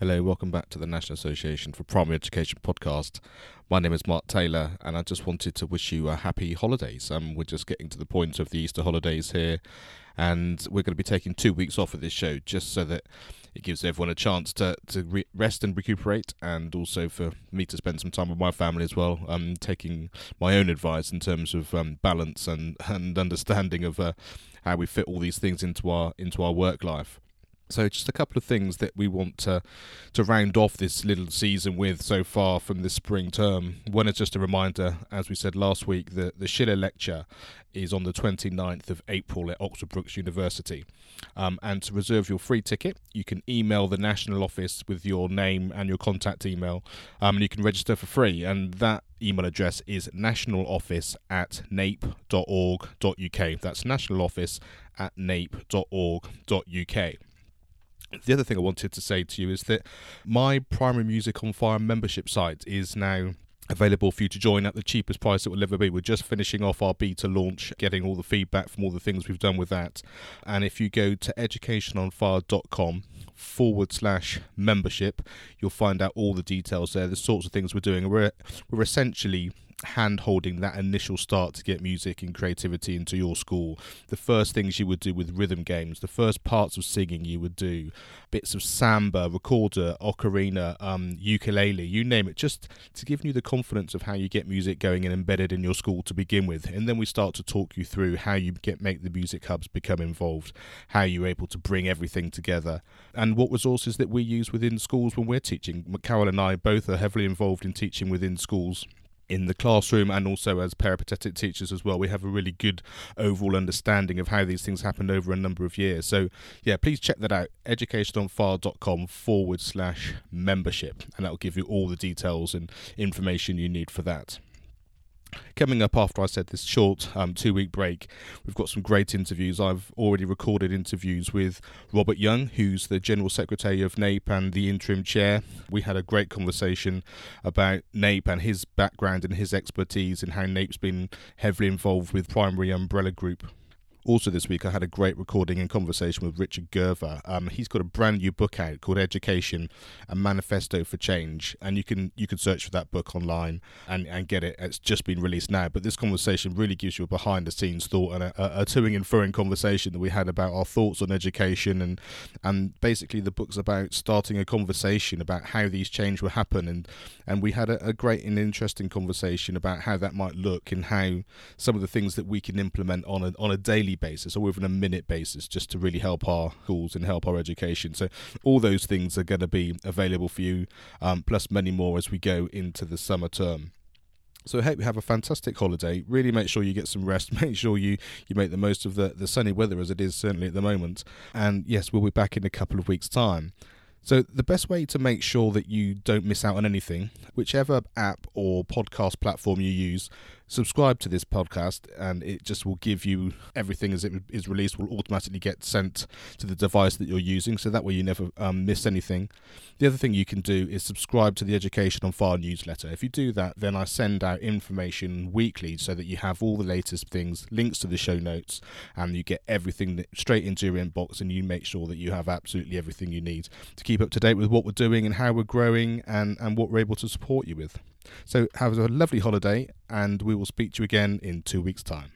Hello, welcome back to the National Association for Primary Education podcast. My name is Mark Taylor, and I just wanted to wish you a happy holidays. Um, we're just getting to the point of the Easter holidays here, and we're going to be taking two weeks off of this show just so that it gives everyone a chance to, to re- rest and recuperate, and also for me to spend some time with my family as well. Um, taking my own advice in terms of um, balance and and understanding of uh, how we fit all these things into our into our work life. So, just a couple of things that we want to to round off this little season with so far from the spring term. One is just a reminder, as we said last week, that the Schiller Lecture is on the 29th of April at Oxford Brookes University. Um, and to reserve your free ticket, you can email the national office with your name and your contact email, um, and you can register for free. And that email address is nationaloffice at nape.org.uk. That's nationaloffice at nape.org.uk. The other thing I wanted to say to you is that my Primary Music on Fire membership site is now available for you to join at the cheapest price it will ever be. We're just finishing off our beta launch, getting all the feedback from all the things we've done with that. And if you go to educationonfire.com forward slash membership, you'll find out all the details there, the sorts of things we're doing. We're, we're essentially hand holding that initial start to get music and creativity into your school. The first things you would do with rhythm games, the first parts of singing you would do, bits of samba, recorder, ocarina, um, ukulele, you name it, just to give you the confidence of how you get music going and embedded in your school to begin with. And then we start to talk you through how you get make the music hubs become involved, how you're able to bring everything together, and what resources that we use within schools when we're teaching. Carol and I both are heavily involved in teaching within schools in the classroom and also as peripatetic teachers as well. We have a really good overall understanding of how these things happened over a number of years. So, yeah, please check that out educationonfire.com forward slash membership, and that will give you all the details and information you need for that. Coming up after I said this short um, two week break, we've got some great interviews. I've already recorded interviews with Robert Young, who's the General Secretary of NAPE and the interim chair. We had a great conversation about NAPE and his background and his expertise and how NAPE's been heavily involved with Primary Umbrella Group also, this week I had a great recording and conversation with Richard Gerver. Um, he's got a brand new book out called Education: A Manifesto for Change, and you can you can search for that book online and, and get it. It's just been released now, but this conversation really gives you a behind the scenes thought and a, a, a toing and froing conversation that we had about our thoughts on education and and basically the book's about starting a conversation about how these change will happen and and we had a, a great and interesting conversation about how that might look and how some of the things that we can implement on a on a daily basis or within a minute basis just to really help our schools and help our education. So all those things are going to be available for you, um, plus many more as we go into the summer term. So I hope you have a fantastic holiday. Really make sure you get some rest. Make sure you, you make the most of the, the sunny weather as it is certainly at the moment. And yes, we'll be back in a couple of weeks' time. So, the best way to make sure that you don't miss out on anything, whichever app or podcast platform you use, subscribe to this podcast and it just will give you everything as it is released will automatically get sent to the device that you're using. So that way you never um, miss anything. The other thing you can do is subscribe to the education on fire newsletter. If you do that then i send out information weekly so that you have all the latest things links to the show notes and you get everything straight into your inbox and you make sure that you have absolutely everything you need to keep up to date with what we're doing and how we're growing and, and what we're able to support you with so have a lovely holiday, and we will speak to you again in two weeks' time.